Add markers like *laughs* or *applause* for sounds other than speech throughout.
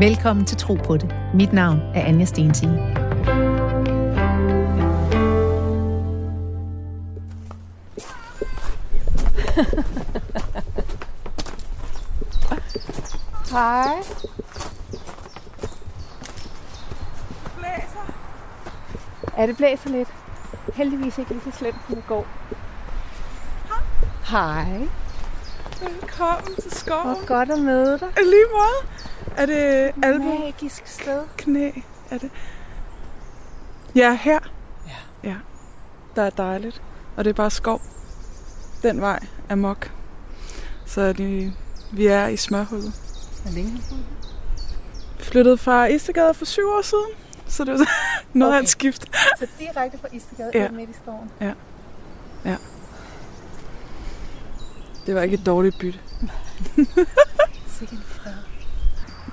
Velkommen til Tro på det. Mit navn er Anja Stensige. *laughs* Hej. Blæser. Ja, det blæser lidt. Heldigvis ikke lige så slemt som i går. Hej. Velkommen til skoven. Hvor godt at møde dig. I lige måde. Er det albu Magisk sted. knæ? Er det? Ja, her. Ja. Ja. Der er dejligt. Og det er bare skov. Den vej er mok. Så det, vi er i smørhullet. Hvor længe har du flyttede fra Istegade for syv år siden. Så det var *laughs* noget okay. af et skift. Så direkte fra Istegade Ja. midt i skoven. Det var ikke et dårligt bytte. *laughs* Sikke en fred.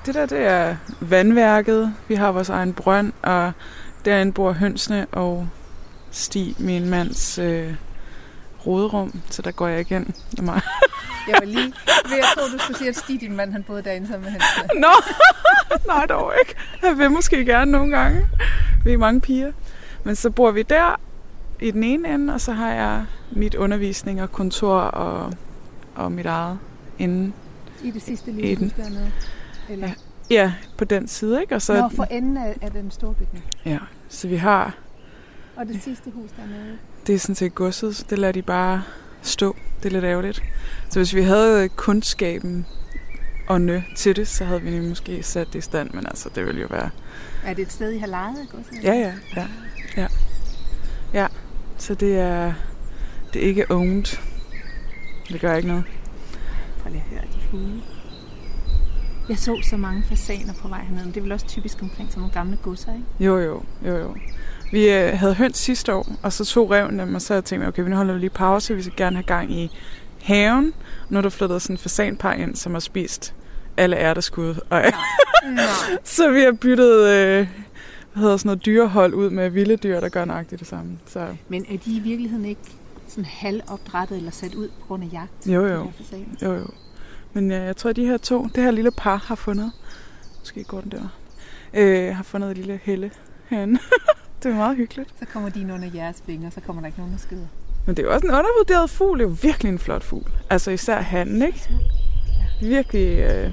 Det der, det er vandværket. Vi har vores egen brønd, og derinde bor hønsene og Stig, min mands øh, roderum. Så der går jeg igen. Er meget. Jeg var lige ved at tro, du skulle sige, at Stig, din mand, han boede derinde sammen med hans *laughs* Nå, nej dog ikke. Jeg vil måske gerne nogle gange. Vi er mange piger. Men så bor vi der i den ene ende, og så har jeg mit undervisning og kontor og, og mit eget inde. I det sidste lille hus dernede. Eller? Ja. Ja, på den side, ikke? Og så, Nå, for enden af, af den store bygning. ja, så vi har, Og det sidste hus dernede. det er sådan set godset, så det lader de bare stå. Det er lidt ærgerligt. Så hvis vi havde kundskaben og nø til det, så havde vi måske sat det i stand, men altså, det ville jo være Er det et sted, I har lejet? Også? Ja, ja, ja, ja. Ja, så det er, det er ikke owned. Det gør ikke noget. Prøv lige at høre de fugle. Jeg så så mange fasaner på vej hernede. men Det er vel også typisk omkring sådan nogle gamle godser, ikke? Jo, jo, jo, jo. Vi øh, havde høns sidste år, og så tog reven dem, og så tænkte jeg, okay, vi holder lige pause, vi skal gerne have gang i haven. Nu er der flyttet sådan en fasanpar ind, som har spist alle ærteskud. Og, Nej. *laughs* så vi har byttet øh, hvad hedder sådan noget dyrehold ud med vilde dyr, der gør nøjagtigt det samme. Så Men er de i virkeligheden ikke sådan halvopdrettet eller sat ud på grund af jagt? Jo, jo. Jo, jo. Men øh, jeg tror, at de her to, det her lille par har fundet, måske går den der, øh, har fundet et lille helle herinde. *laughs* det er meget hyggeligt. Så kommer de ind under jeres vinger, så kommer der ikke nogen, der skyder. Men det er jo også en undervurderet fugl. Det er jo virkelig en flot fugl. Altså især hannen, ikke? Virkelig, øh,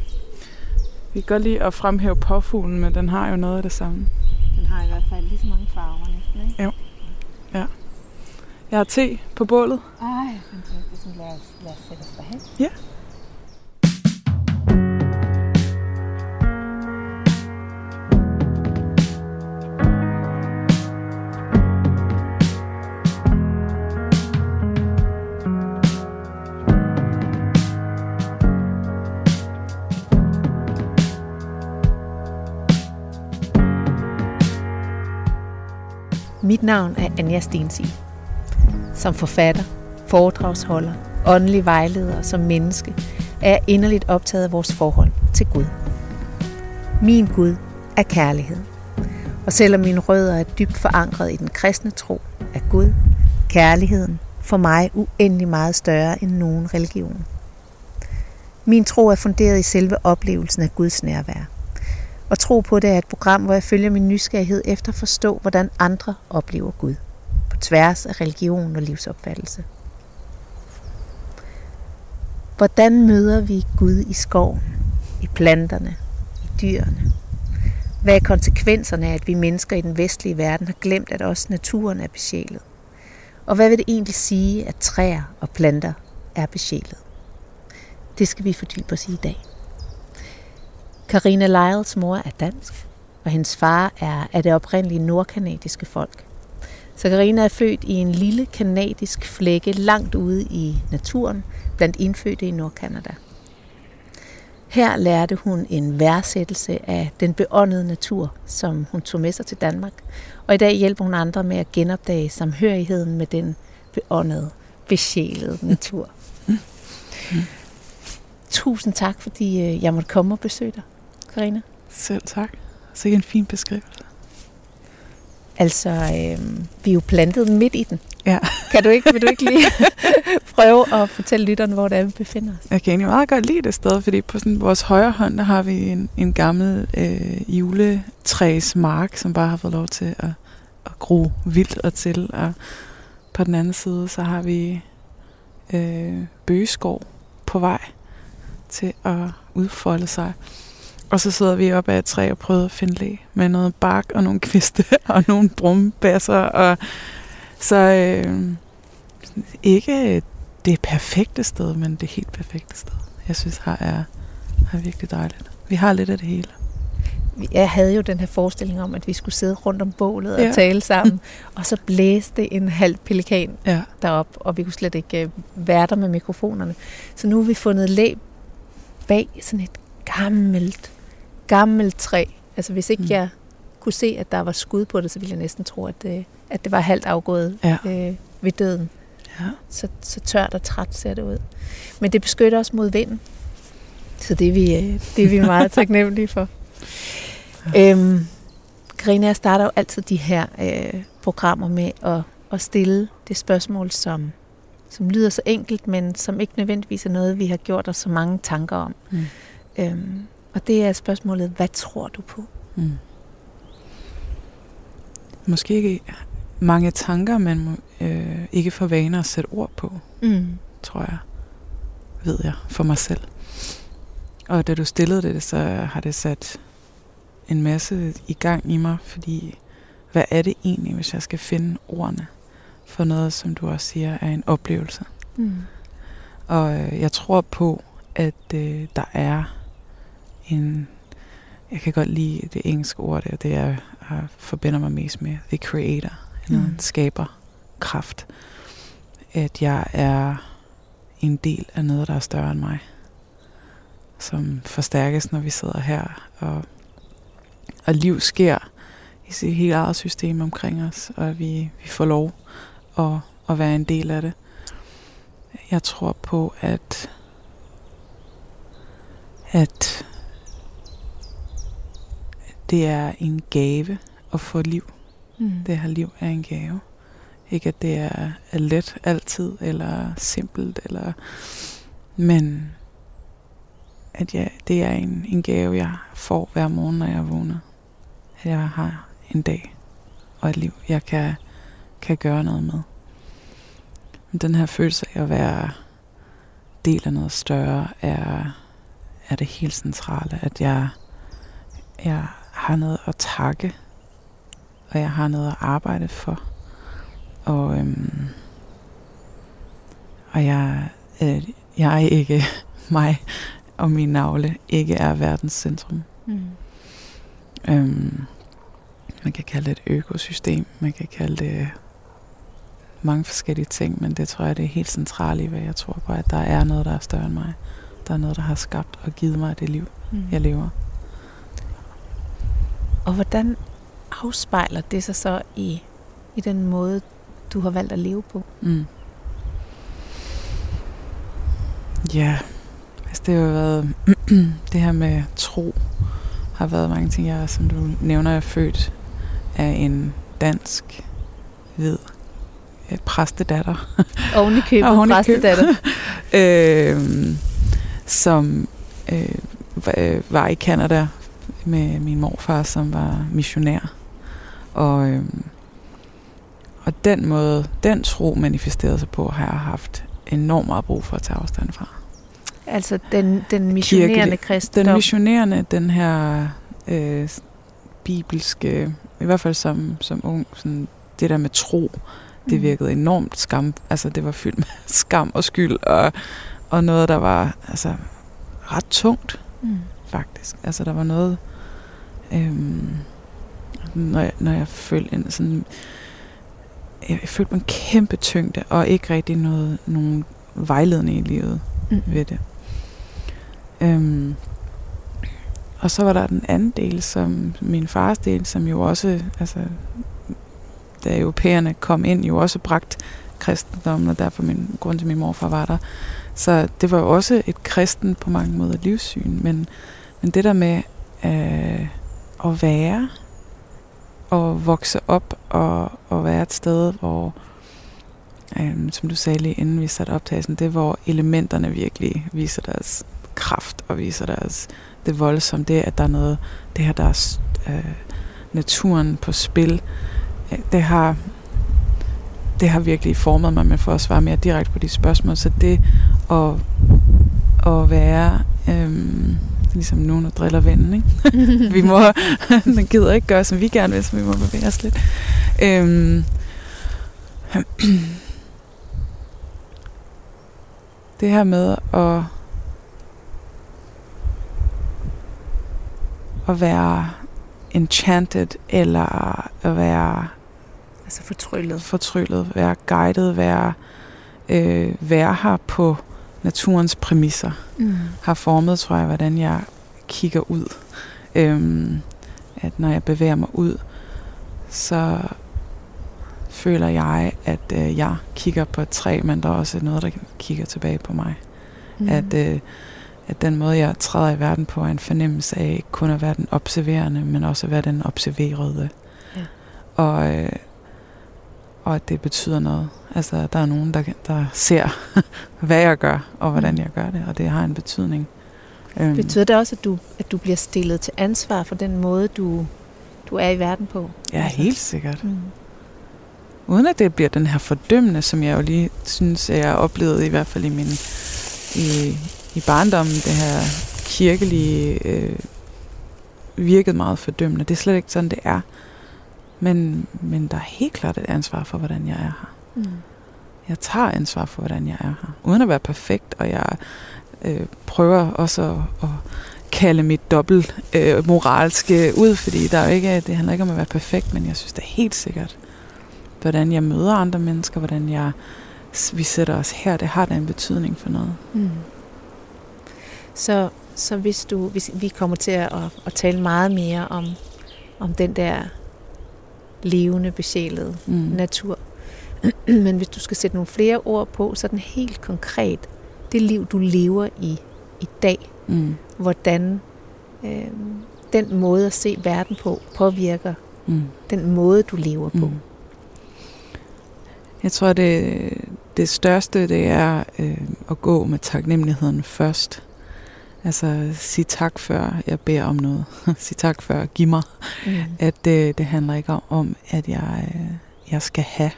vi kan godt lide at fremhæve påfuglen, men den har jo noget af det samme. Den har i hvert fald lige så mange farver næsten, ikke? Jeg har te på bålet. Ej, fantastisk. Lad os, lad os sætte os derhen. Ja. Navn er Anja Stensi. Som forfatter, foredragsholder, åndelig vejleder og som menneske er jeg inderligt optaget af vores forhold til Gud. Min Gud er kærlighed. Og selvom mine rødder er dybt forankret i den kristne tro, er Gud, kærligheden, for mig uendelig meget større end nogen religion. Min tro er funderet i selve oplevelsen af Guds nærvær. Og tro på det er et program, hvor jeg følger min nysgerrighed efter at forstå, hvordan andre oplever Gud. På tværs af religion og livsopfattelse. Hvordan møder vi Gud i skoven, i planterne, i dyrene? Hvad er konsekvenserne af, at vi mennesker i den vestlige verden har glemt, at også naturen er besjælet? Og hvad vil det egentlig sige, at træer og planter er besjælet? Det skal vi fordybe os i i dag. Karina Lyles mor er dansk, og hendes far er af det oprindelige nordkanadiske folk. Så Karina er født i en lille kanadisk flække langt ude i naturen, blandt indfødte i Nordkanada. Her lærte hun en værdsættelse af den beåndede natur, som hun tog med sig til Danmark, og i dag hjælper hun andre med at genopdage samhørigheden med den beåndede, besjælede *laughs* natur. Tusind tak, fordi øh, jeg måtte komme og besøge dig, Karina. Selv tak. Så ikke en fin beskrivelse. Altså, øh, vi er jo plantet midt i den. Ja. Kan du ikke, vil du ikke lige *laughs* prøve at fortælle lytterne, hvor det er, vi befinder os? Jeg kan egentlig meget godt lide det sted, fordi på sådan vores højre hånd, der har vi en, en gammel øh, juletræsmark, som bare har fået lov til at, at gro vildt og til. Og på den anden side, så har vi øh, bøgeskov på vej til at udfolde sig. Og så sidder vi oppe af et træ og prøver at finde læ med noget bark og nogle kviste *laughs* og nogle brumbasser. Og så øh, ikke det perfekte sted, men det helt perfekte sted. Jeg synes her er, er virkelig dejligt. Vi har lidt af det hele. Jeg havde jo den her forestilling om, at vi skulle sidde rundt om bålet og Ja. tale *laughs* sammen, og så blæste en halv pelikan Ja. derop, og vi kunne slet ikke øh, være der med mikrofonerne. Så nu har vi fundet læ bag sådan et gammelt, gammelt træ. Altså hvis ikke Mm. jeg kunne se, at der var skud på det, så ville jeg næsten tro, at, øh, at det var halvt afgået Ja. øh, ved døden. ja. Så, så tørt og træt ser det ud. Men det beskytter os mod vinden. Så det er vi, øh, det er vi *laughs* meget taknemmelige for. Øhm, Karina, jeg starter jo altid de her øh, programmer med at, at stille det spørgsmål, som, som lyder så enkelt, men som ikke nødvendigvis er noget, vi har gjort os så mange tanker om. Mm. Øhm, og det er spørgsmålet, hvad tror du på? Mm. Måske ikke mange tanker, men øh, ikke for vaner at sætte ord på, Mm. tror jeg, ved jeg, for mig selv. Og da du stillede det, så har det sat en masse i gang i mig, fordi hvad er det egentlig, hvis jeg skal finde ordene for noget, som du også siger, er en oplevelse? Mm. Og øh, jeg tror på, at øh, der er en... Jeg kan godt lide det engelske ord, der, det er, jeg forbinder mig mest med the creator, eller Mm. en skaberkraft. At jeg er en del af noget, der er større end mig. Som forstærkes, når vi sidder her. Og, og liv sker i sit helt eget system omkring os, og vi, vi får lov at, at være en del af det. Jeg tror på, at at det er en gave at få liv. Mm. Det her liv er en gave. Ikke at det er, er let altid, eller simpelt, eller men at jeg, det er en, en gave, jeg får hver morgen, når jeg vågner. At jeg har en dag og et liv, jeg kan, kan gøre noget med. Men den her følelse af at være del af noget større, er, er det helt centrale. At jeg, jeg har noget at takke, og jeg har noget at arbejde for. Og, øhm, og jeg, øh, jeg er ikke *laughs* mig og min navle ikke er verdens centrum. Mm. Øhm, man kan kalde det et økosystem, man kan kalde det mange forskellige ting, men det tror jeg, det er helt centralt i, hvad jeg tror på, at der er noget, der er større end mig. Der er noget, der har skabt og givet mig det liv, Mm. jeg lever. Og hvordan afspejler det sig så i, i den måde, du har valgt at leve på? Mm. Ja, altså det har været *clears throat* det her med tro har været mange ting. Jeg, som du nævner, er født af en dansk, hvid øh, præstedatter, *laughs* Oven i købet, *laughs* Oven i præstedatter. *laughs* øh, som øh, var- øh, var i Kanada med min morfar, som var missionær. Og, øh, og den måde, den tro manifesterede sig på, har jeg haft enormt meget brug for at tage afstand fra. Altså den, den missionerende Kirkelig- kristendom. Den missionerende, den her øh, bibelske, i hvert fald som, som ung, sådan, det der med tro, det Mm. virkede enormt skam. Altså det var fyldt med *laughs* skam og skyld, og, og noget, der var altså, ret tungt, Mm. faktisk. Altså der var noget, øhm, når, jeg, når jeg følte en sådan, jeg, jeg følte en kæmpe tyngde, og ikke rigtig noget, nogen vejledning i livet Mm. ved det. Øhm, og så var der den anden del, som min fars del, som jo også, altså, da europæerne kom ind, jo også bragt kristendommen, og derfor min grund til, min morfar var der. Så det var jo også et kristen på mange måder livssyn, men, men det der med øh, at være, og vokse op, og, og være et sted, hvor øhm, som du sagde lige inden vi satte optagelsen, det er, hvor elementerne virkelig viser deres kraft og viser deres det voldsomme, det at der er noget, det her der er øh, naturen på spil, øh, det har det har virkelig formet mig, men for at svare mere direkte på de spørgsmål, så det at, at være øhm, ligesom nogen, der driller vennen, ikke? *laughs* vi må, *laughs* den gider ikke gøre, som vi gerne vil, så vi må bevæge os lidt. Øhm, *clears throat* det her med at at være enchanted, eller at være altså fortryllet, fortryllet være guided, være, øh, være her på naturens præmisser, mm. har formet, tror jeg, hvordan jeg kigger ud. Øhm, at når jeg bevæger mig ud, så føler jeg, at øh, jeg kigger på et træ, men der er også noget, der kigger tilbage på mig. Mm. At, øh, at den måde, jeg træder i verden på, er en fornemmelse af ikke kun at være den observerende, men også at være den observerede. Ja. Og, øh, og at det betyder noget. Altså, der er nogen, der, der ser, *laughs* hvad jeg gør, og hvordan mm. jeg gør det, og det har en betydning. Øhm. Betyder det også, at du, at du bliver stillet til ansvar for den måde, du, du er i verden på? Ja, altså. helt sikkert. Mm. Uden at det bliver den her fordømmende, som jeg jo lige synes, at jeg oplevede i hvert fald i min i, i barndommen, det her kirkelige øh, virkede meget fordømmende. Det er slet ikke sådan, det er. Men, men der er helt klart et ansvar for, hvordan jeg er her. Mm. Jeg tager ansvar for, hvordan jeg er her. Uden at være perfekt, og jeg øh, prøver også at, at kalde mit dobbelt øh, moralske ud, fordi der er jo ikke, det handler ikke om at være perfekt, men jeg synes det er helt sikkert, hvordan jeg møder andre mennesker, hvordan jeg, vi sætter os her, det har da en betydning for noget. Mm. Så, så hvis du, hvis vi kommer til at, at tale meget mere om, om den der levende, besjælede mm. natur. *clears throat* Men hvis du skal sætte nogle flere ord på, så er den helt konkret, det liv, du lever i i dag, mm. hvordan øh, den måde at se verden på påvirker mm. den måde, du lever på. Mm. Jeg tror, det, det største, det er øh, at gå med taknemmeligheden først. Altså sige tak før jeg beder om noget. *laughs* sige tak før giv mig. Mm. At det, det handler ikke om, om at jeg, øh, jeg skal have,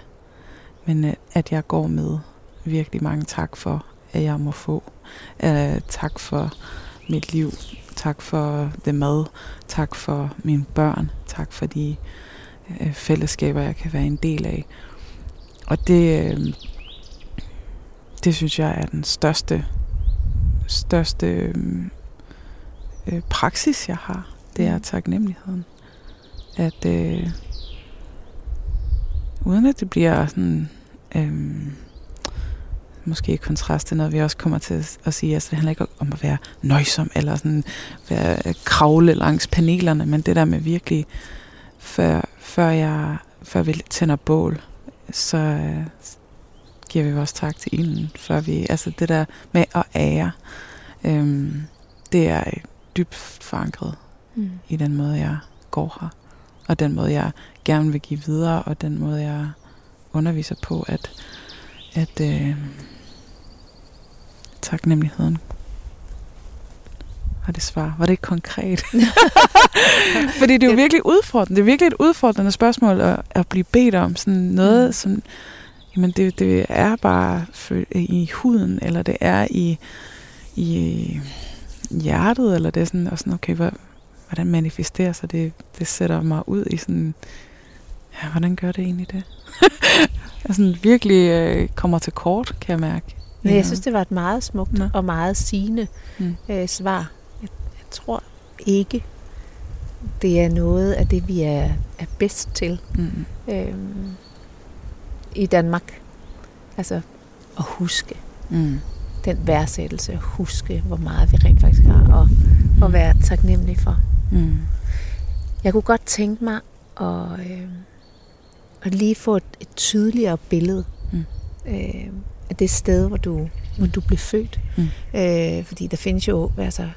men øh, at jeg går med virkelig mange tak for, at jeg må få. Uh, tak for mit liv. Tak for det mad. Tak for mine børn. Tak for de uh, fællesskaber, jeg kan være en del af. Og det, uh, det synes jeg er den største største øh, praksis, jeg har. Det er mm. taknemmeligheden. At øh, uden at det bliver sådan... Øh, måske i kontrast til noget, vi også kommer til at sige. Altså, det handler ikke om at være nøjsom, eller sådan være kravle langs panelerne, men det der med virkelig, før, før, jeg, før vi tænder bål, så øh, giver vi også tak til ilden, før vi, altså det der med at ære, øhm, det er dybt forankret mm. i den måde, jeg går her, og den måde, jeg gerne vil give videre, og den måde, jeg underviser på, at, at øh, taknemmeligheden har det svar. Var det ikke konkret? *laughs* Fordi det er jo virkelig udfordrende. Det er virkelig et udfordrende spørgsmål at, at blive bedt om. Sådan noget, mm. som jamen det, det er bare i huden, eller det er i, i hjertet, eller det er sådan, og sådan okay, hvordan manifesterer sig det? Det sætter mig ud i sådan, ja, hvordan gør det egentlig det? *laughs* jeg sådan virkelig øh, kommer til kort, kan jeg mærke. Men jeg synes, det var et meget smukt ja. og meget sigende mm. øh, svar. Jeg, jeg tror ikke, det er noget af det, vi er, er bedst til. Mm. Øhm, i Danmark. Altså at huske mm. den værdsættelse, huske, hvor meget vi rent faktisk har, og, mm. og være taknemmelig for. Mm. Jeg kunne godt tænke mig at, øh, at lige få et, et tydeligere billede mm. øh, af det sted, hvor du, hvor du blev født. Mm. Øh, fordi der findes jo altså,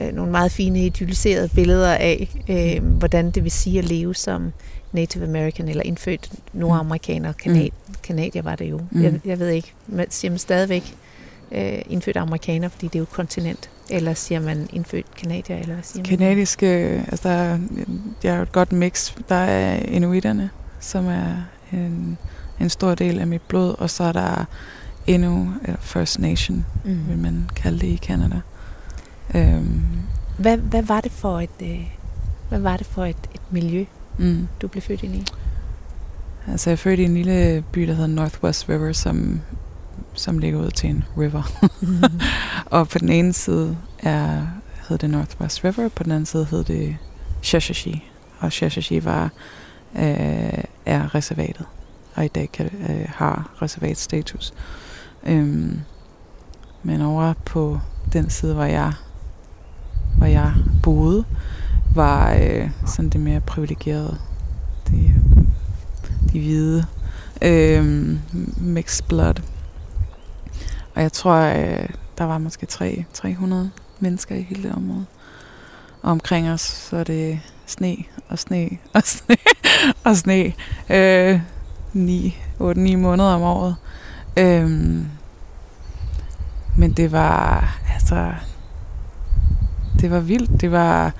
øh, nogle meget fine idealiserede billeder af, øh, hvordan det vil sige at leve som Native American eller indfødt nordamerikaner. Kanad, mm. Kanadier var det jo. Mm. Jeg, jeg ved ikke, man siger man stadigvæk øh, indfødt amerikaner, fordi det er jo et kontinent. Eller siger man indfødt kanadier, eller hvad siger man? Kanadiske, altså der er, der er et godt mix. Der er inuiterne, som er en, en stor del af mit blod, og så er der endnu First Nation, mm. vil man kalde det i Canada. Øhm. Hvad, hvad var det for et, øh, hvad var det for et, et miljø, mm. du blev født ind i? Altså jeg er født i en lille by, der hedder Northwest River, som, som ligger ud til en river. mm. *laughs* og på den ene side er, hed det Northwest River, på den anden side hed det Shashashi. Og Shashashi var, øh, er reservatet, og i dag kan, øh, har reservatstatus. Øhm, men over på den side, hvor jeg, hvor jeg boede, var øh, sådan det mere privilegerede. De, de hvide. Øh, mixed blood. Og jeg tror, øh, der var måske 3, 300 mennesker i hele det område. Og omkring os, så er det sne og sne og *laughs* sne og sne. Øh, 9, 8-9 måneder om året. Øhm, men det var, altså, det var vildt. Det var,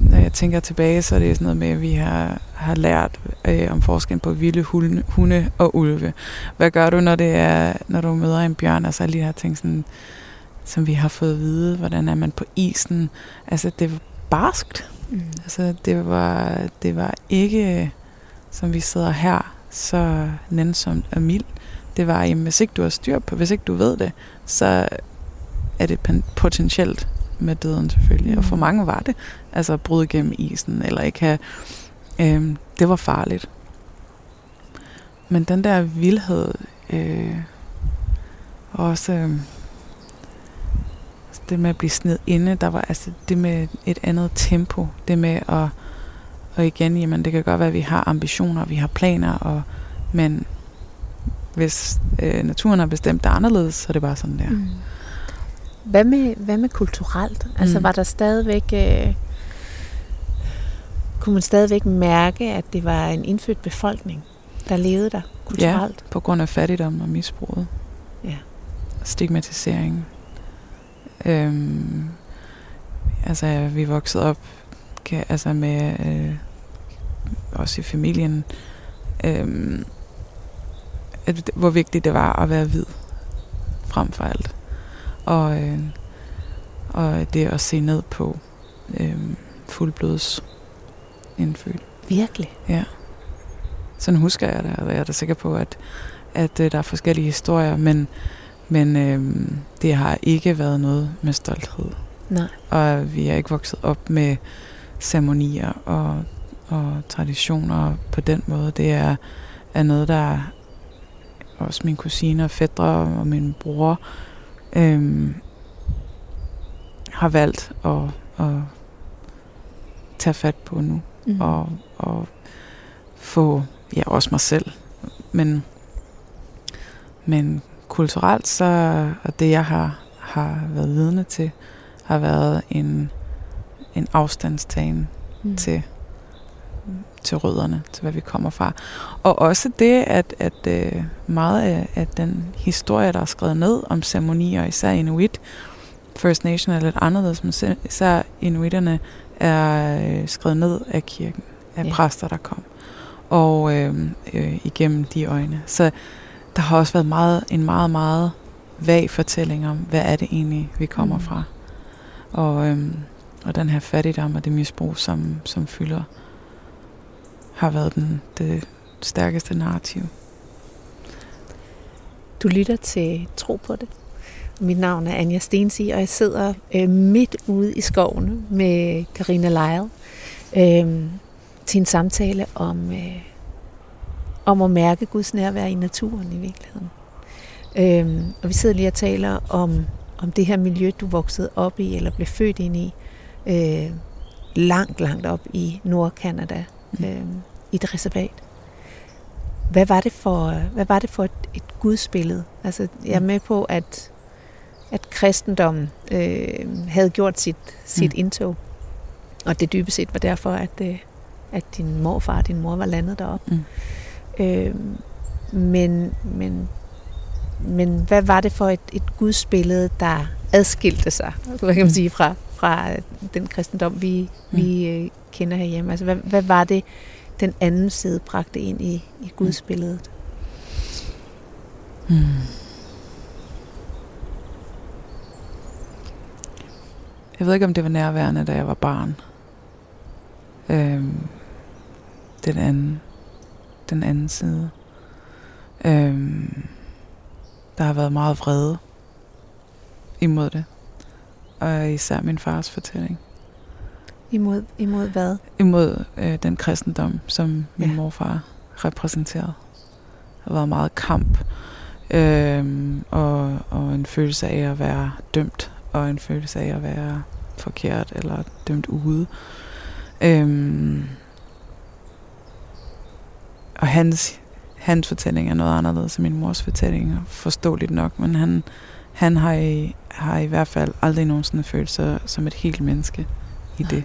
når jeg tænker tilbage, så er det sådan noget med, at vi har, har lært øh, om forskellen på vilde hunde, hunde og ulve. Hvad gør du, når, det er, når du møder en bjørn? Altså lige har tænkt sådan, som vi har fået at vide. Hvordan er man på isen? Altså, det var barskt. Mm. Altså, det var, det var ikke, som vi sidder her, så nænsomt og mildt. Det var, jamen, hvis ikke du har styr på, hvis ikke du ved det, så er det potentielt med døden selvfølgelig. Mm. Og for mm. mange var det. Altså at bryde gennem isen, eller ikke have... Øh, det var farligt. Men den der vildhed, øh, også øh, det med at blive sned inde, der var altså det med et andet tempo, det med at, og igen, jamen det kan godt være, at vi har ambitioner, vi har planer, og, men hvis øh, naturen har bestemt det anderledes, så er det bare sådan der. Mm. Hvad med, hvad med kulturelt? Altså mm. var der stadigvæk... Øh, kunne man stadigvæk mærke, at det var en indfødt befolkning, der levede der kulturelt? Ja, på grund af fattigdom og misbruget. Ja. Stigmatisering. Øhm, altså, vi voksede op kan, altså med øh, også i familien, øh, at, hvor vigtigt det var at være hvid frem for alt. Og, øh, og det at se ned på øh, fuldblods indfødt. Virkelig? Ja. Sådan husker jeg det, og jeg er da sikker på, at, at øh, der er forskellige historier, men, men øh, det har ikke været noget med stolthed. Nej. Og vi er ikke vokset op med ceremonier og, og traditioner på den måde. Det er, er noget, der også min kusine og fædre og min bror øhm, har valgt at, at tage fat på nu. Mm. Og, og få, ja også mig selv, men, men kulturelt så, og det jeg har, har været vidne til, har været en, en afstandstagen mm. til til rødderne, til hvad vi kommer fra. Og også det, at, at øh, meget af, af den historie, der er skrevet ned om ceremonier, især Inuit, First Nation er lidt anderledes, men især Inuiterne er øh, skrevet ned af kirken, af ja. præster, der kom, og øh, øh, igennem de øjne. Så der har også været meget, en meget, meget vag fortælling om, hvad er det egentlig, vi kommer mm. fra. Og, øh, og den her fattigdom og det misbrug, som, som fylder har været den, det stærkeste narrativ. Du lytter til Tro på det. Mit navn er Anja Stensi, og jeg sidder øh, midt ude i skoven med Karina Lyle øh, til en samtale om, øh, om at mærke Guds nærvær i naturen i virkeligheden. Øh, og vi sidder lige og taler om, om det her miljø, du voksede op i, eller blev født ind i, øh, langt, langt op i Nordkanada. Mm. Øh, i et reservat. Hvad var det for, hvad var det for et, et gudsbillede? Altså, jeg er mm. med på, at, at kristendommen øh, havde gjort sit, sit mm. indtog. Og det dybest set var derfor, at, øh, at din morfar og din mor var landet deroppe. Mm. Øh, men, men, men hvad var det for et, et gudsbillede, der adskilte sig hvad kan man sige, fra, fra den kristendom, vi, mm. vi øh, kender herhjemme? Altså, hvad, hvad var det, den anden side bragte ind i, i gudsbilledet? Mm. Jeg ved ikke, om det var nærværende, da jeg var barn. Øhm, den anden, den anden side. Øhm, der har været meget vrede imod det. Og især min fars fortælling. Imod, imod hvad? Imod øh, den kristendom, som min ja. morfar repræsenterede. Der har været meget kamp. Øhm, og, og en følelse af at være dømt. Og en følelse af at være forkert eller dømt ude. Øhm, og hans, hans fortælling er noget anderledes end min mors fortælling, forståeligt nok, men han, han har, i, har i hvert fald aldrig nogensinde følt sig som et helt menneske i det.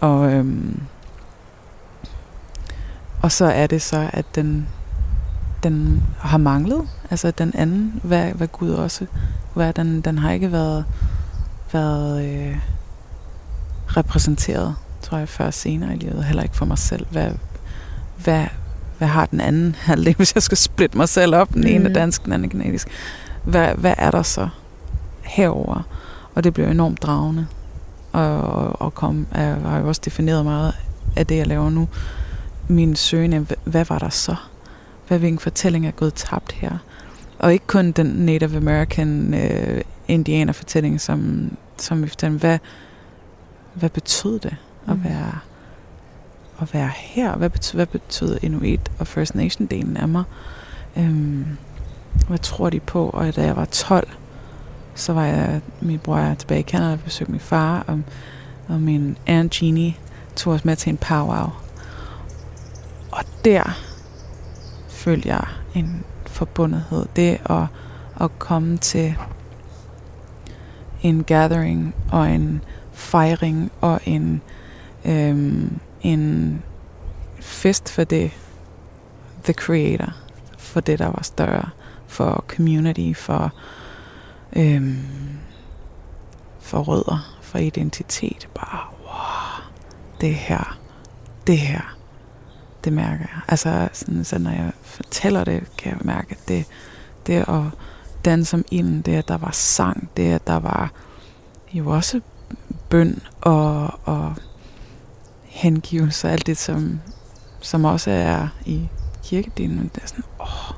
Og, øhm, og så er det så, at den, den har manglet, altså den anden, hvad, hvad Gud også, hvad den, den har ikke været, været øh, repræsenteret, tror jeg, før senere i livet, heller ikke for mig selv. Hvad, hvad, hvad har den anden *laughs* halvdel, hvis jeg skal splitte mig selv op, den ene er mm. dansk, den anden er genetisk. Hvad, hvad er der så herover? Og det bliver enormt dragende. Og, og, og kom, jeg har jo også defineret meget af det, jeg laver nu. Min søgning, hvad var der så? Hvad hvilken fortælling er gået tabt her? Og ikke kun den Native American øh, indianer fortælling, som, som vi fortæller, hvad, hvad betød det at mm. være at være her? Hvad betyder, hvad betyder Inuit og First Nation-delen af mig? Øhm, hvad tror de på? Og da jeg var 12, så var jeg, min bror er tilbage i Canada og besøgte min far, og, og min Aunt Jeannie tog os med til en powwow. Og der følte jeg en forbundethed. Det at, at komme til en gathering og en fejring og en, øhm, en fest for det, the creator, for det, der var større, for community, for, øhm, for rødder, for identitet. Bare, wow, det her, det her, det mærker jeg. Altså, sådan, så når jeg fortæller det, kan jeg mærke, at det, det at danse om ilden, det at der var sang, det at der var jo også bøn og, og hengivelse, alt det, som, som også er i kirkedelen. Det er sådan, åh,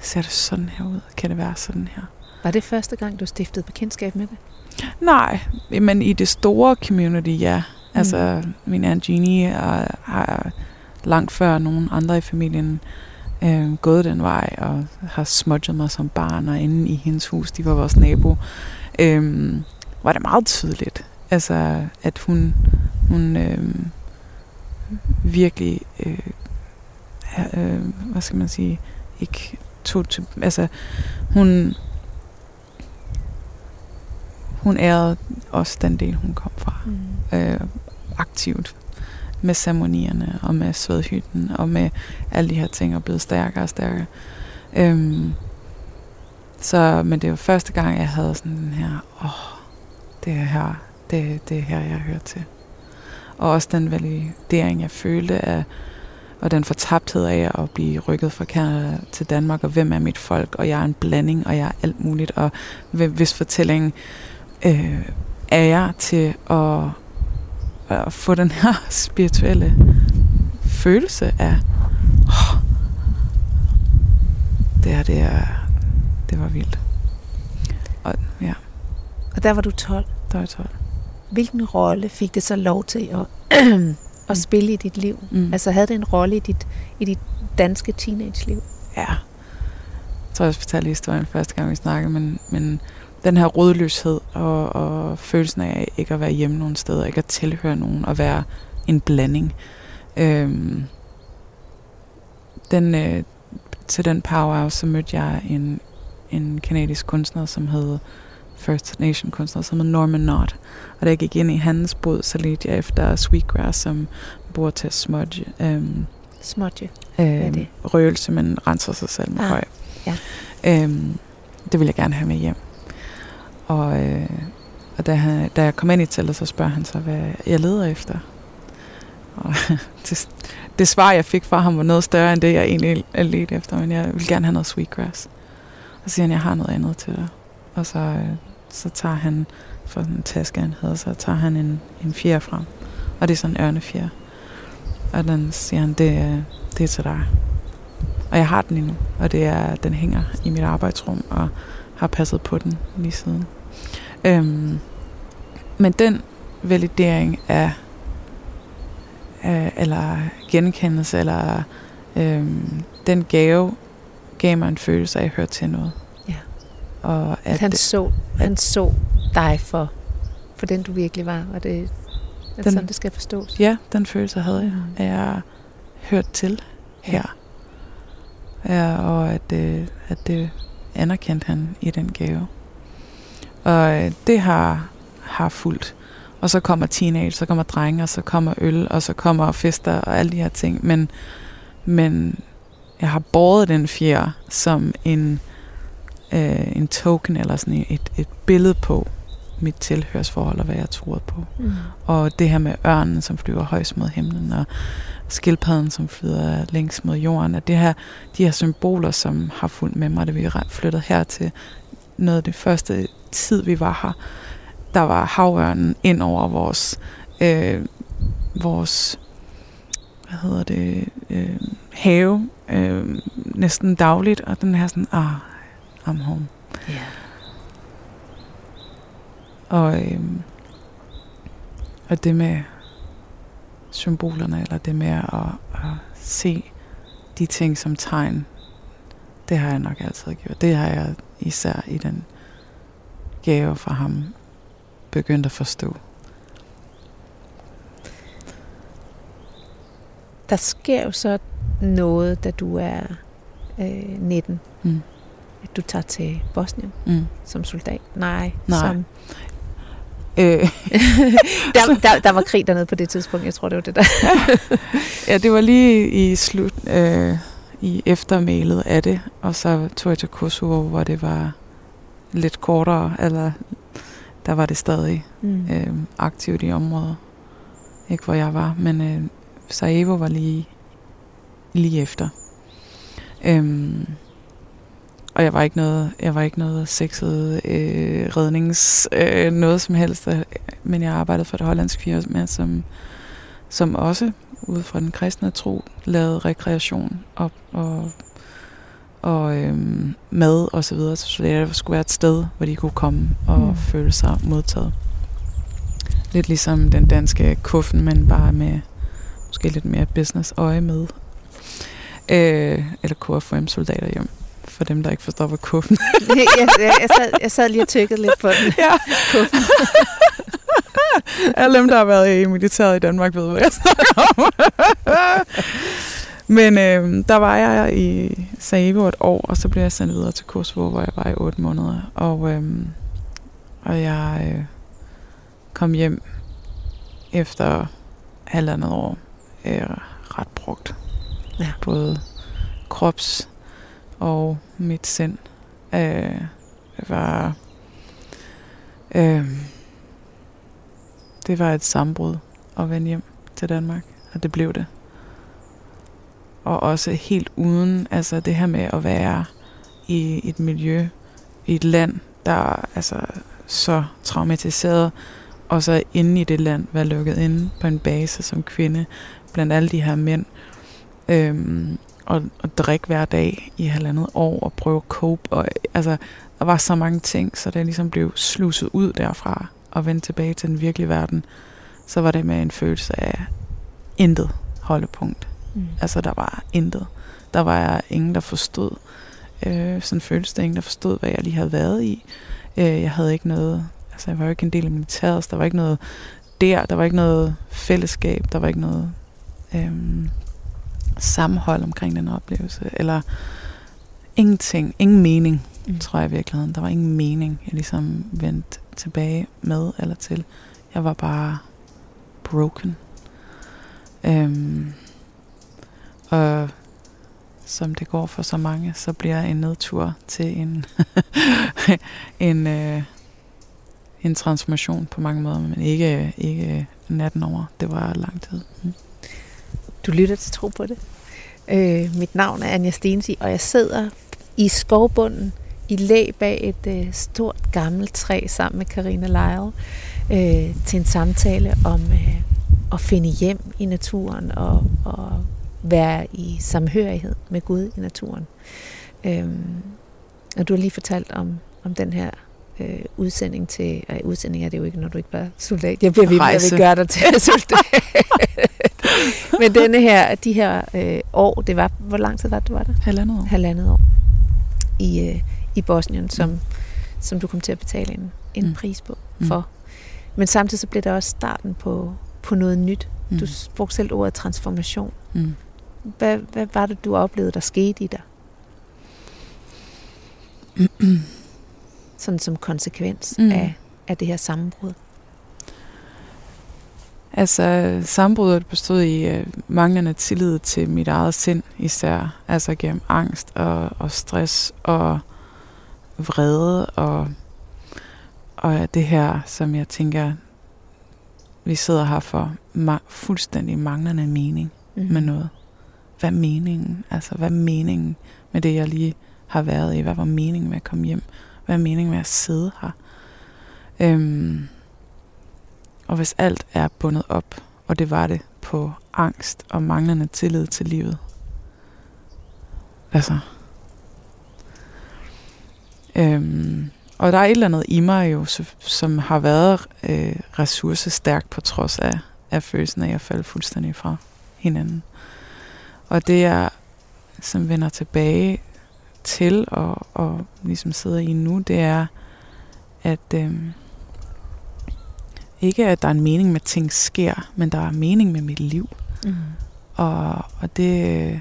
ser det sådan her ud? Kan det være sådan her? Var det første gang, du stiftede bekendtskab med det? Nej, men i det store community, ja. Mm. Altså, min Aunt Jeannie er, har langt før nogen andre i familien øh, gået den vej, og har smudget mig som barn, og inde i hendes hus, de var vores nabo, øh, var det meget tydeligt, altså, at hun, hun øh, virkelig, øh, øh, hvad skal man sige, ikke tog til, altså, hun, hun ærede også den del, hun kom fra. Mm. Øh, aktivt med ceremonierne og med svedhytten og med alle de her ting og blevet stærkere og stærkere. Øhm, så, men det var første gang, jeg havde sådan den her, åh, oh, det er her, det, det er her, jeg hører til. Og også den validering, jeg følte af, og den fortabthed af at blive rykket fra Canada til Danmark, og hvem er mit folk, og jeg er en blanding, og jeg er alt muligt, og hvis fortællingen øh, er jeg til at, at få den her spirituelle følelse af, oh, det her, det, er, det var vildt. Og, ja. og der var du 12? Der var jeg 12 hvilken rolle fik det så lov til at, *clears throat* at spille i dit liv? Mm. Altså havde det en rolle i dit, i dit danske teenage-liv? Ja. Jeg tror, jeg fortalte historien første gang, vi snakkede, men, men den her rådløshed og, og følelsen af ikke at være hjemme nogen steder, ikke at tilhøre nogen, og være en blanding. Øhm, den, øh, til den power så mødte jeg en, en kanadisk kunstner, som hed First Nation kunstner, som hed Norman Knott. Og da jeg gik ind i hans bod, så ledte jeg efter Sweetgrass, som bor til smudge. Øhm, Smudge. øhm, det? Røgelse, men renser sig selv med Ah, høj. ja. Øhm, det vil jeg gerne have med hjem. Og, øh, og da, han, da jeg kom ind i teltet, så spørger han så, hvad jeg leder efter. Og *laughs* det, det svar, jeg fik fra ham, var noget større end det, jeg egentlig ledte efter, men jeg vil gerne have noget sweetgrass. Og så siger han, jeg har noget andet til dig. Og så, øh, så tager han fra den en taske, han havde, så tager han en, en fjer frem. Og det er sådan en ørnefjer. Og den siger han, det, det er til dig. Og jeg har den endnu, og det er, den hænger i mit arbejdsrum, og har passet på den lige siden. Øhm, men den validering af, af eller genkendelse, eller øhm, den gave, gav mig en følelse af at høre til noget. Og At han så, han så dig for, for den, du virkelig var. Og det er Den- sådan, det skal forstås. ja, den følelse havde jeg, Mm. at jeg hørt til her. Ja, og at, øh, at det anerkendte han i den gave. Og øh, det har, har fulgt. Og så kommer teenage, så kommer drenge, og så kommer øl, og så kommer fester og alle de her ting. Men, men jeg har båret den fjer som en, øh, en token, eller sådan et, et billede på mit tilhørsforhold, og hvad jeg troede på. Mm. Og det her med ørnen, som flyver højst mod himlen, og skildpadden, som flyder længst mod jorden, at det her, de her symboler, som har fulgt med mig, da vi flyttede hertil, noget af det første tid, vi var her, der var havørnen ind over vores, øh, vores hvad hedder det, øh, have, øh, næsten dagligt, og den her sådan, ah, I'm home. Ja. Og, øhm, og det med symbolerne, eller det med at, at se de ting som tegn, det har jeg nok altid gjort. Det har jeg især i den gave fra ham begyndt at forstå. Der sker jo så noget, da du er øh, 19. Mm. At du tager til Bosnien Mm. som soldat. Nej, Nej. Som, Øh, *laughs* der, der, der var krig dernede på det tidspunkt. Jeg tror, det var det der. *laughs* ja, det var lige i slut, øh, i eftermælet af det, og så tog jeg til Kosovo, hvor det var lidt kortere, eller der var det stadig Mm. øh, aktivt i området. Ikke hvor jeg var, men øh, Sarajevo var lige, lige efter. Øhm, og jeg var ikke noget, jeg var ikke noget sexet øh, rednings øh, noget som helst, øh, men jeg arbejdede for det hollandske firma, som, som også ud fra den kristne tro lavede rekreation og, og, og øhm, mad og så videre, så det skulle være et sted, hvor de kunne komme og Mm. føle sig modtaget. Lidt ligesom den danske kuffen, men bare med måske lidt mere business øje med. Øh, eller KFM-soldater hjem. For dem, der ikke forstår, hvad kuffen *laughs* jeg, jeg, jeg, sad, jeg sad lige og tykkede lidt på den. Ja. Kuffen. *laughs* Alle dem, der har været i militæret i Danmark, ved, hvad jeg snakker om. *laughs* Men øh, der var jeg i Sarajevo et år, og så blev jeg sendt videre til Kosovo, hvor jeg var i otte måneder. Og, øh, og jeg øh, kom hjem efter halvandet år øh, ret brugt. Ja. Både krops og mit sind. Øh, det var... Øh, det var et sambrud at vende hjem til Danmark, og det blev det. Og også helt uden, altså det her med at være i et miljø, i et land, der er altså så traumatiseret, og så inde i det land være lukket inde på en base som kvinde, blandt alle de her mænd, øhm, og, og drikke hver dag i halvandet år, og prøve at cope, og altså, der var så mange ting, så det ligesom blev sluset ud derfra, og vende tilbage til den virkelige verden, så var det med en følelse af intet holdepunkt. Mm. Altså, der var intet. Der var ingen, der forstod. Øh, sådan føltes det ingen, der forstod, hvad jeg lige havde været i. Øh, jeg havde ikke noget... Altså, jeg var jo ikke en del af militæret, så der var ikke noget der. Der var ikke noget fællesskab. Der var ikke noget øh, sammenhold omkring den oplevelse. Eller ingenting. Ingen mening. mm. tror jeg i virkeligheden. Der var ingen mening, jeg ligesom vendte tilbage med eller til. Jeg var bare broken. Øhm, og som det går for så mange, så bliver en nedtur til en, *laughs* en, øh, en transformation på mange måder, men ikke, ikke natten over. Det var lang tid. Mm. Du lytter til Tro på det. Øh, mit navn er Anja Stensi, og jeg sidder i skovbunden i læ bag et øh, stort gammelt træ sammen med Karina Lyle øh, til en samtale om øh, at finde hjem i naturen og, og være i samhørighed med Gud i naturen. Øh, og du har lige fortalt om, om den her øh, udsending til... Øh, udsending er det jo ikke, når du ikke bare soldat. Jeg bliver ved med, at vi gør dig til soldat. *laughs* Men denne her, de her øh, år, det var... Hvor lang tid var det, du var der? Halvandet år. Halvandet år. I, øh, i Bosnien, som, mm. som du kom til at betale en, en mm. pris på mm. for. Mm. Men samtidig så blev det også starten på, på noget nyt. Mm. Du brugte selv ordet transformation. Mm. Hvad, hvad var det, du oplevede, der skete i dig? *clears throat* Sådan som konsekvens mm. af, af det her sammenbrud. Altså, sammenbruddet bestod i uh, manglende tillid til mit eget sind især. Altså gennem angst og, og stress og vrede og, og det her, som jeg tænker, vi sidder her for ma- fuldstændig manglende mening mm. med noget hvad er meningen? Altså, hvad er meningen med det, jeg lige har været i? Hvad var meningen med at komme hjem? Hvad er meningen med at sidde her? Øhm, og hvis alt er bundet op, og det var det på angst og manglende tillid til livet, hvad så? Øhm, og der er et eller andet i mig jo, som har været øh, ressourcestærk på trods af, af følelsen af at falde fuldstændig fra hinanden. Og det jeg som vender tilbage til og, og ligesom sidder i nu, det er, at øhm, ikke at der er en mening med, at ting sker, men der er mening med mit liv. Mm. Og, og det,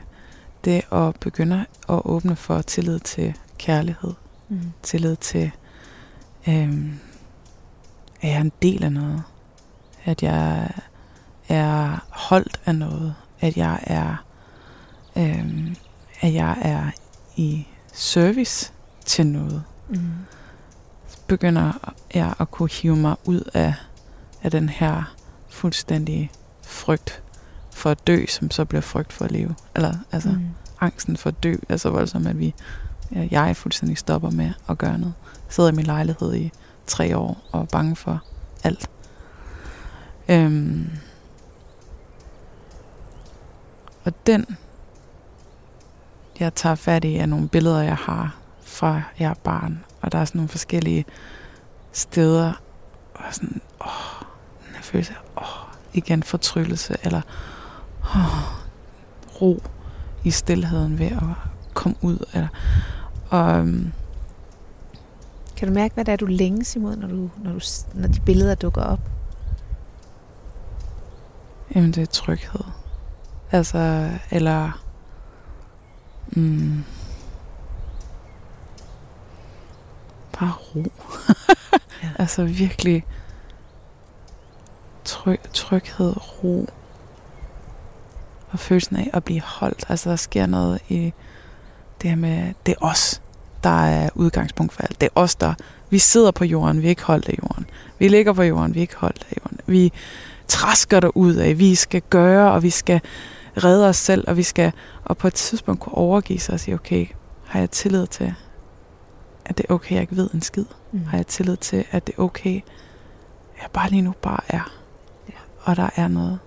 det at begynde at åbne for tillid til kærlighed. Mm. Tillid til, øhm, at jeg er en del af noget. At jeg er holdt af noget. At jeg er øh, at jeg er i service til noget, mm. så begynder jeg at kunne hive mig ud af, af den her fuldstændige frygt for at dø, som så bliver frygt for at leve. Eller altså mm. angsten for at dø er så voldsom, at vi, jeg fuldstændig stopper med at gøre noget. Jeg sidder i min lejlighed i tre år og er bange for alt. Øhm, og den jeg tager fat i af nogle billeder, jeg har fra jeg er barn. Og der er sådan nogle forskellige steder, og sådan, åh, følelse åh, igen fortryllelse, eller åh, ro i stillheden ved at komme ud. Eller, og, um, kan du mærke, hvad det er, du længes imod, når, du, når, du, når de billeder dukker op? Jamen, det er tryghed. Altså, eller Mm. Bare ro. ja. *laughs* Altså virkelig tryg, tryghed, ro. Og følelsen af at blive holdt. Altså der sker noget i det her med, det er os, der er udgangspunkt for alt. Det er os, der, vi sidder på jorden, vi er ikke holdt af jorden. Vi ligger på jorden, vi er ikke holdt af jorden. Vi træsker der ud af, vi skal gøre, og vi skal redde os selv, og vi skal og på et tidspunkt kunne overgive sig og sige, okay, har jeg tillid til, at det er okay, jeg ikke ved en skid? Mm. Har jeg tillid til, at det er okay, jeg bare lige nu bare er? Ja. Og der er noget,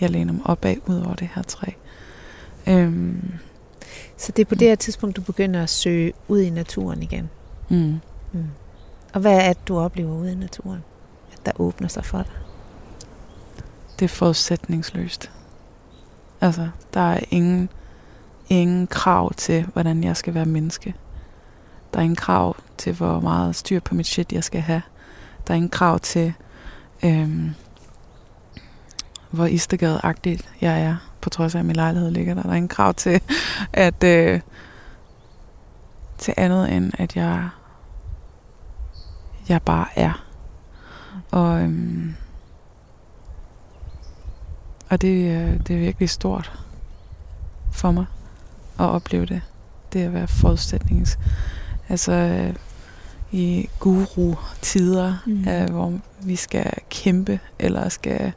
jeg læner mig op af, ud over det her træ. Øhm, så det er på det her tidspunkt, du begynder at søge ud i naturen igen? Mm. Mm. Og hvad er det, du oplever ude i naturen, at der åbner sig for dig? Det er forudsætningsløst. Altså, der er ingen, ingen krav til, hvordan jeg skal være menneske. Der er ingen krav til, hvor meget styr på mit shit, jeg skal have. Der er ingen krav til, øhm, hvor istegade jeg er, på trods af, at min lejlighed ligger der. Der er ingen krav til, *laughs* at, øh, til andet end, at jeg, jeg bare er. Og, øhm, og det, er- det er virkelig stort for mig at opleve det. Det at være forudsætnings... Altså øh, i guru-tider, mm. øh, hvor vi skal kæmpe, eller skal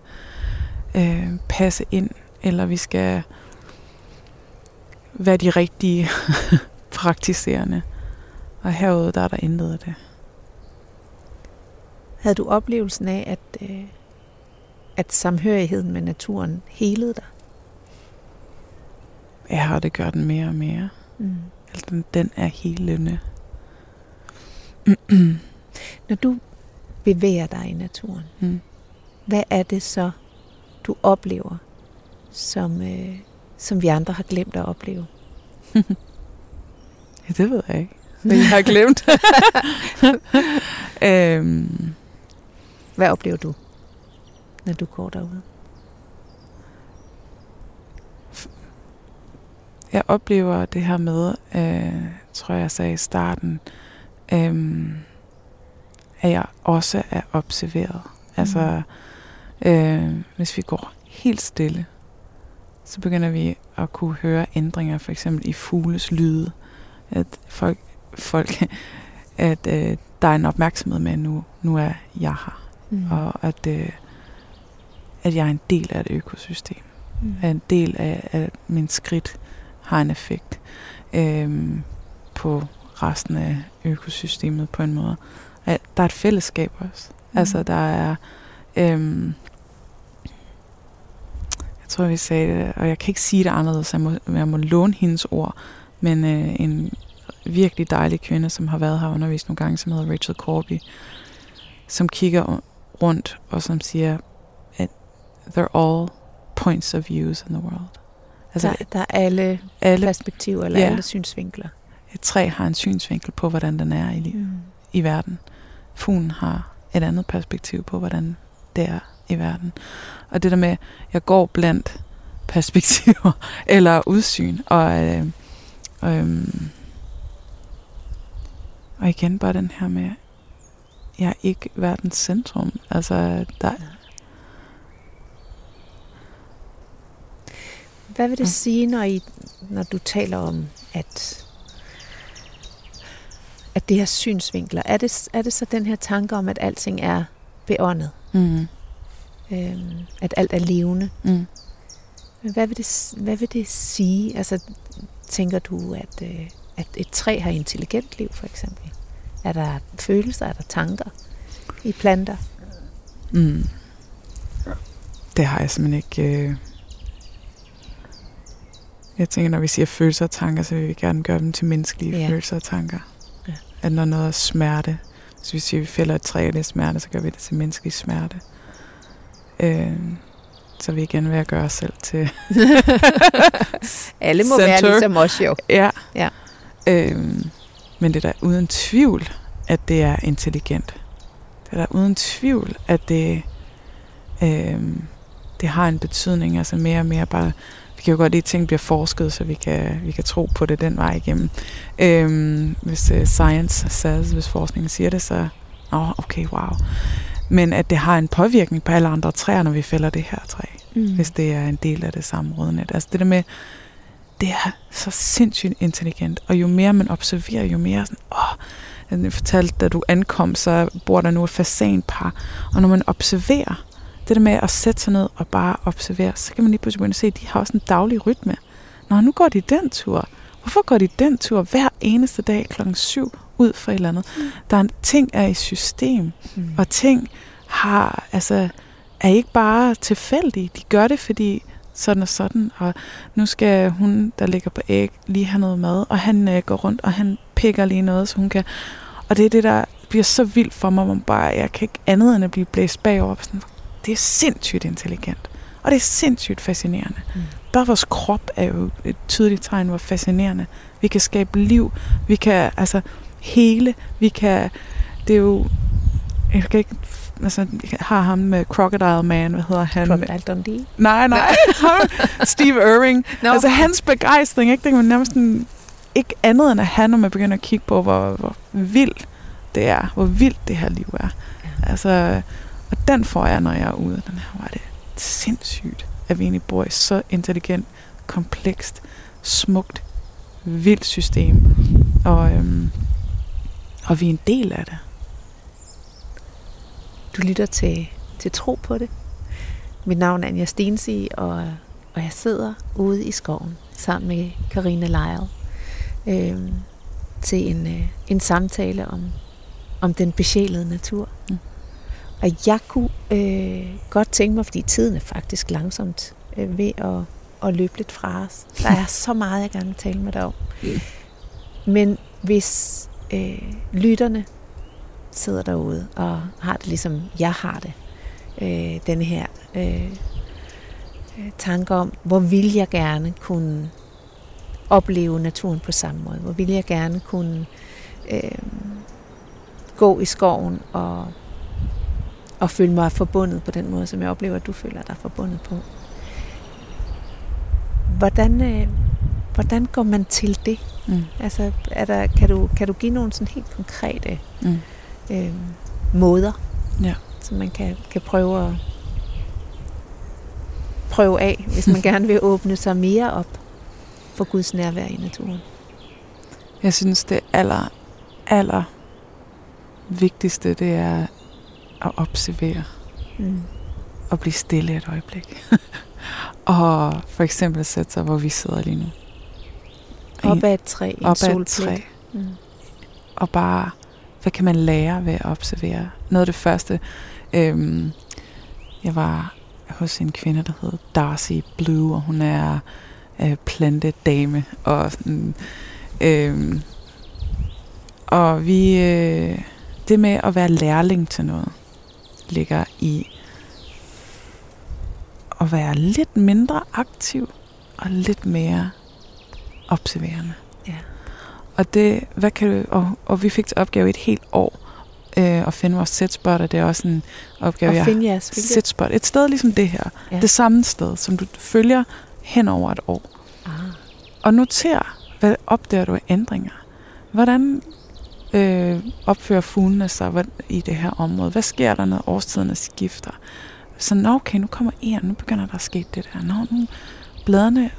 øh, passe ind, eller vi skal være de rigtige *laughs* praktiserende. Og herude, der er der intet af det. Havde du oplevelsen af, at, øh, at samhørigheden med naturen helede dig? Ja, og det gør den mere og mere. Mm. Altså, den, den er helende. *clears throat* Når du bevæger dig i naturen, Mm. hvad er det så, du oplever, som, øh, som vi andre har glemt at opleve? *laughs* Ja, det ved jeg ikke. Men jeg har glemt. *laughs* *laughs* øhm, Hvad oplever du, når du går derude? jeg oplever det her med, øh, tror jeg, sagde i starten, øh, at jeg også er observeret. Altså, øh, hvis vi går helt stille, så begynder vi at kunne høre ændringer, for eksempel i fugles lyde. At folk, folk at øh, der er en opmærksomhed med, at nu, nu er jeg her. Mm. Og at, øh, at jeg er en del af et økosystem. Mm. er en del af, at min skridt har en effekt øhm, på resten af økosystemet på en måde. At der er et fællesskab også. Mm. Altså der er, øhm, jeg tror vi sagde det, og jeg kan ikke sige det anderledes, jeg må, jeg må låne hendes ord, men øh, en virkelig dejlig kvinde, som har været her undervist nogle gange, som hedder Rachel Corby, som kigger rundt og som siger, at they're all points of views in the world. Altså der, der er alle alle, perspektiver eller Ja. alle synsvinkler. et træ har en synsvinkel på, hvordan den er i, Mm. i verden. Fuglen har et andet perspektiv på, hvordan det er i verden. Og det der med, jeg går blandt *laughs* perspektiver eller udsyn, og, øh, øh, og igen bare den her med, jeg er ikke verdens centrum. Altså, der, Hvad vil det Mm. sige, når, I, når du taler om, at, at det her synsvinkler, er det, er det så den her tanke om, at alting er beåndet? mm, Øhm, at alt er levende? mm. Hvad vil det, hvad vil det sige? Altså, tænker du, at, øh, at et træ har intelligent liv, for eksempel? Er der følelser, er der tanker i planter? Mm. Det har jeg simpelthen ikke... Øh... Jeg tænker, når vi siger følelser og tanker, så vil vi gerne gøre dem til menneskelige Ja. følelser og tanker. Ja. At når noget er smerte, hvis vi siger, vi fælder et træ, og det er smerte, så gør vi det til menneskelig smerte. Øh... Så vi igen ved at gøre os selv til... *laughs* Alle må Center. være ligesom os jo. ja. Ja. Øhm, men det er da uden tvivl, at det er intelligent. Det er da uden tvivl, at det, øhm, det har en betydning. Altså mere og mere bare... Kan jo godt lide, at ting bliver forsket, så vi kan, vi kan tro på det den vej igennem. Øhm, hvis uh, science says, hvis forskningen siger det, så... Åh, oh, okay, wow. Men at det har en påvirkning på alle andre træer, når vi fælder det her træ Mm. hvis det er en del af det samme rodnet. Altså det der med, det er så sindssygt intelligent, og jo mere man observerer, jo mere sådan, åh, jeg fortalte, da du ankom, så bor der nu et fasanpar, og når man observerer, det der med at sætte sig ned og bare observere, så kan man lige pludselig begynde at se, at de har også en daglig rytme. Nå, nu går de den tur. Hvorfor går de den tur hver eneste dag klokken 7 ud for et eller andet? Mm. Der er en ting er i system, Mm. og ting har, altså, er ikke bare tilfældige. De gør det, fordi sådan og sådan, og nu skal hun, der ligger på æg, lige have noget mad, og han øh, går rundt, og han pikker lige noget, så hun kan... Og det er det, der bliver så vildt for mig, hvor man bare, jeg kan ikke andet end at blive blæst bagover. Sådan, det er sindssygt intelligent, og det er sindssygt fascinerende. Mm. Bare vores krop er jo et tydeligt tegn, hvor fascinerende. Vi kan skabe liv, vi kan altså hele, vi kan... Det er jo... Jeg kan ikke altså, har ham med Crocodile Man, hvad hedder han? Crocodile Dundee. Nej, nej. *laughs* Steve Irving. Nå. Altså hans begejstring, ikke? Det kan man nærmest sådan, ikke andet end at have, når man begynder at kigge på, hvor, hvor vildt det er, hvor vildt det her liv er. Ja. Altså, og den får jeg, når jeg er ude. Den her var det sindssygt, at vi egentlig bor i så intelligent, komplekst, smukt, vildt system. Og, øhm, og vi er en del af det. Du lytter til, til Tro på det. Mit navn er Anja Stensi, og, og jeg sidder ude i skoven sammen med Karina Lejl øh, til en, øh, en samtale om, om den besjælede natur. Mm. Og jeg kunne øh, godt tænke mig, fordi tiden er faktisk langsomt øh, ved at, at løbe lidt fra os. Der er så meget, jeg gerne vil tale med dig om. Men hvis øh, lytterne sidder derude og har det ligesom jeg har det, øh, den her øh, øh, tanke om, hvor vil jeg gerne kunne opleve naturen på samme måde, hvor vil jeg gerne kunne øh, gå i skoven og, og føle mig forbundet på den måde, som jeg oplever, at du føler dig forbundet på. Hvordan, øh, hvordan går man til det? Mm. Altså, er der, kan, du, kan du give nogle sådan helt konkrete mm. øh, måder, ja. som man kan, kan prøve at prøve af, hvis man *laughs* gerne vil åbne sig mere op for Guds nærvær i naturen? Jeg synes, det aller, aller vigtigste, det er at observere. Mm. Og blive stille et øjeblik. *laughs* og for eksempel sætte sig, hvor vi sidder lige nu. Op ad et træ op ad et træ. Mm. Og bare, hvad kan man lære ved at observere? Noget af det første, øhm, jeg var hos en kvinde, der hedder Darcy Blue, og hun er øh, plantedame. Og, sådan, øh, og vi, øh, det med at være lærling til noget, ligger i at være lidt mindre aktiv og lidt mere observerende. Ja. Og det, hvad kan du, og, og vi fik til opgave et helt år øh, at finde vores setspot, og det er også en opgave, at finde jeres setspot. Et sted ligesom det her. Ja. Det samme sted, som du følger hen over et år. Ah. Og noter, hvad opdager du af ændringer? Hvordan øh, opfører fuglene sig i det her område? Hvad sker der, når årstiderne skifter? Så nå, okay, nu kommer en, nu begynder der at ske det der. Nå, nu bladene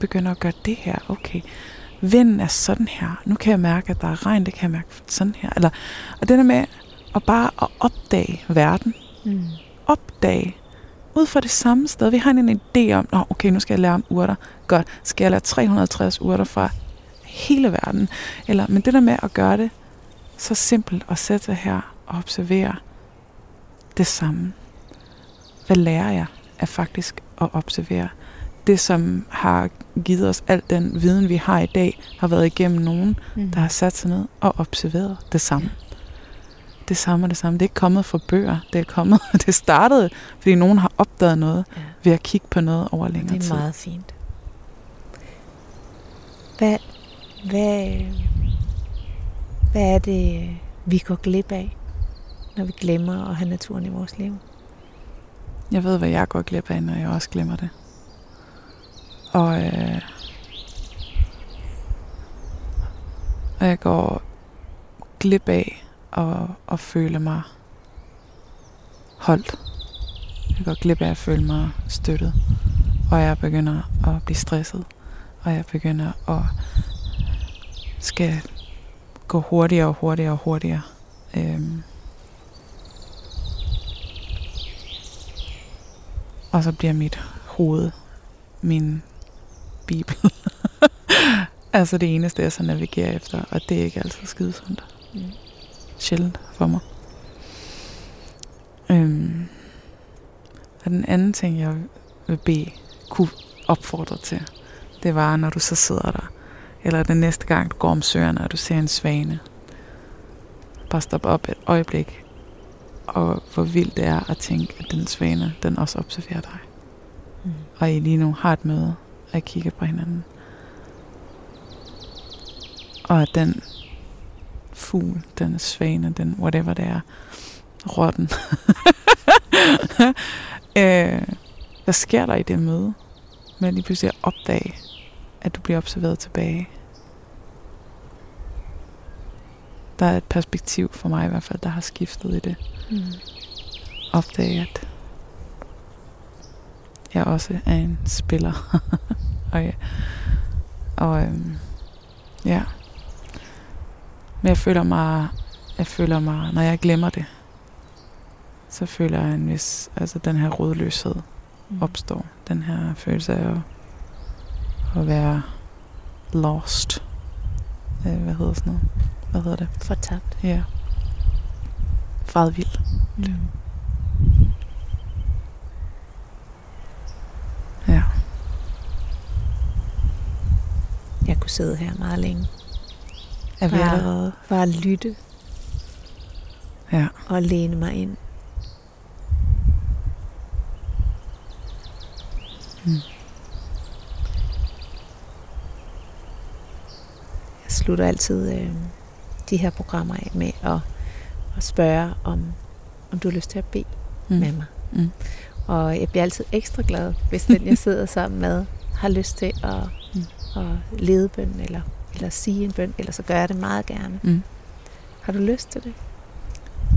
begynder at gøre det her. Okay, vinden er sådan her. Nu kan jeg mærke, at der er regn, det kan jeg mærke sådan her. Eller, og det der med at bare at opdage verden. Mm. Opdage. Ud fra det samme sted. Vi har en idé om, Nå, okay, nu skal jeg lære om urter. Godt, skal jeg lære 360 urter fra hele verden? Eller, men det der med at gøre det så simpelt at sætte sig her og observere det samme. Hvad lærer jeg af faktisk at observere? Det, som har givet os al den viden, vi har i dag, har været igennem nogen, mm. der har sat sig ned og observeret det samme. Det samme og det samme. Det er ikke kommet fra bøger. Det er kommet, *laughs* det startede, fordi nogen har opdaget noget ja. ved at kigge på noget over længere tid. Det er meget tid. fint. Hvad, hvad, hvad er det, vi går glip af, når vi glemmer at have naturen i vores liv? Jeg ved, hvad jeg går glip af, når jeg også glemmer det. Og, øh, og jeg går glip af at, at føle mig holdt. Jeg går glip af at føle mig støttet. Og jeg begynder at blive stresset. Og jeg begynder at skal gå hurtigere og hurtigere og hurtigere. Øhm. Og så bliver mit hoved min bibel. *laughs* altså det eneste, jeg så navigerer efter, og det er ikke altid skide sundt. Mm. Sjældent for mig. Øhm. Og den anden ting, jeg vil bede, kunne opfordre til, det var, når du så sidder der, eller den næste gang, du går om søerne, og du ser en svane. Bare stop op et øjeblik, og hvor vildt det er at tænke, at den svane, den også observerer dig. Mm. Og I lige nu har et møde, og I kigger på hinanden. Og at den fugl, den svane, den whatever det er, rotten. *laughs* øh, hvad sker der i det møde? Med lige pludselig at opdage, at du bliver observeret tilbage. der er et perspektiv for mig i hvert fald, der har skiftet i det. Mm. Opdage, at jeg også er en spiller. *laughs* og ja, og øhm, ja. Men jeg føler mig, jeg føler mig, når jeg glemmer det, så føler jeg en vis, altså den her rodløshed Mm. opstår. Den her følelse af at, at være lost. Øh, hvad hedder sådan noget? Hvad hedder det? Fortabt. Ja. Fredvild. Mm. Ja. Jeg kunne sidde her meget længe. Er vi Ja. allerede? Bare lytte Ja. og læne mig ind. Mm. Slutter altid øh, de her programmer af med at, at spørge, om, om du har lyst til at bede Mm. med mig. Mm. Og jeg bliver altid ekstra glad, hvis den, jeg *laughs* sidder sammen med, har lyst til at, mm. at lede bøn, eller, eller sige en bøn, eller så gør jeg det meget gerne. Mm. Har du lyst til det?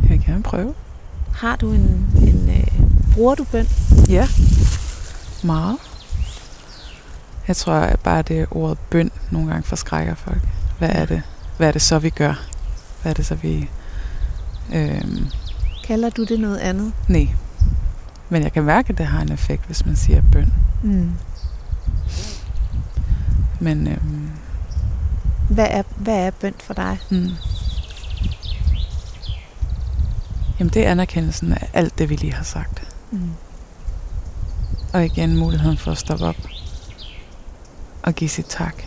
Jeg vil gerne prøve. Har du en, en øh, bruger du bøn? Ja. Meget. Jeg tror at bare, det ordet bøn nogle gange forskrækker folk. Hvad er det? Hvad er det så, vi gør? Hvad er det så, vi... Øhm, Kalder du det noget andet? nej. Men jeg kan mærke, at det har en effekt, hvis man siger bøn. Mm. Men øhm, Hvad, er, hvad er bøn for dig? mm, jamen det er anerkendelsen af alt det, vi lige har sagt. Mm. Og igen muligheden for at stoppe op og give sit tak.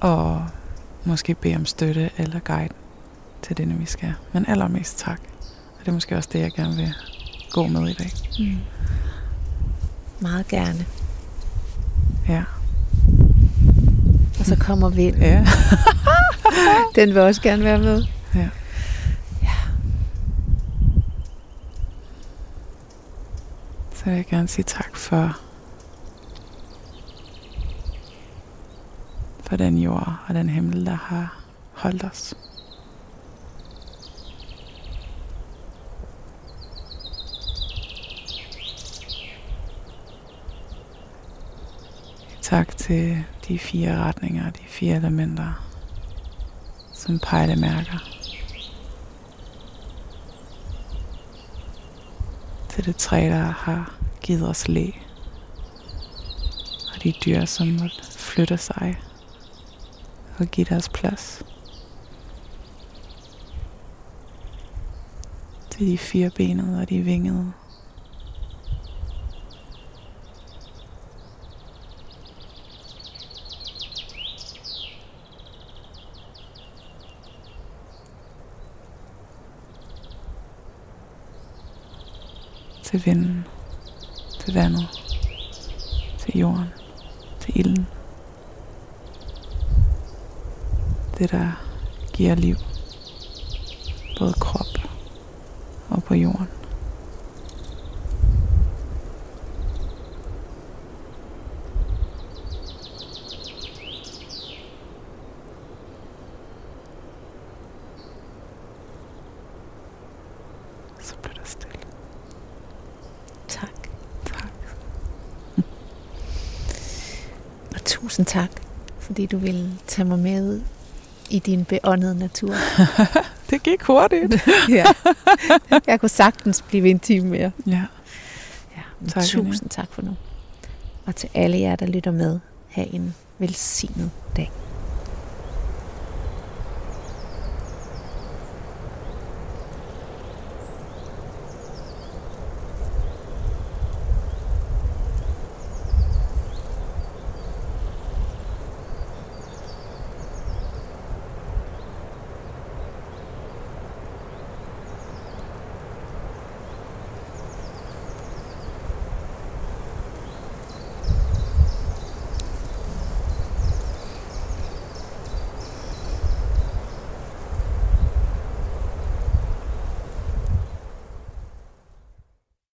Og måske bede om støtte eller guide til det, vi skal. Men allermest tak. Og det er måske også det, jeg gerne vil gå med i dag. Mm. Meget gerne. Ja. Og så kommer vind. Ja. *laughs* Den vil også gerne være med. ja. Så vil jeg gerne sige tak for på den jord og den himmel, der har holdt os. Tak til de fire retninger, de fire elementer, som pejlemærker. Til det træ, der har givet os læ. Og de dyr, som måtte flytte sig og give deres plads. Til de firebenede og de vingede. til vinden, til vandet, til jorden, til ilden. Det, der giver liv, både krop og på jorden. Så bliver der stille. Tak. Tak. *laughs* Og tusind tak, fordi du ville tage mig med ud i din beåndede natur. *laughs* Det gik hurtigt. *laughs* ja. *laughs* Jeg kunne sagtens blive en time mere. ja. Ja, Tak, tusind tak for nu. Og til alle jer, der lytter med, have en velsignet.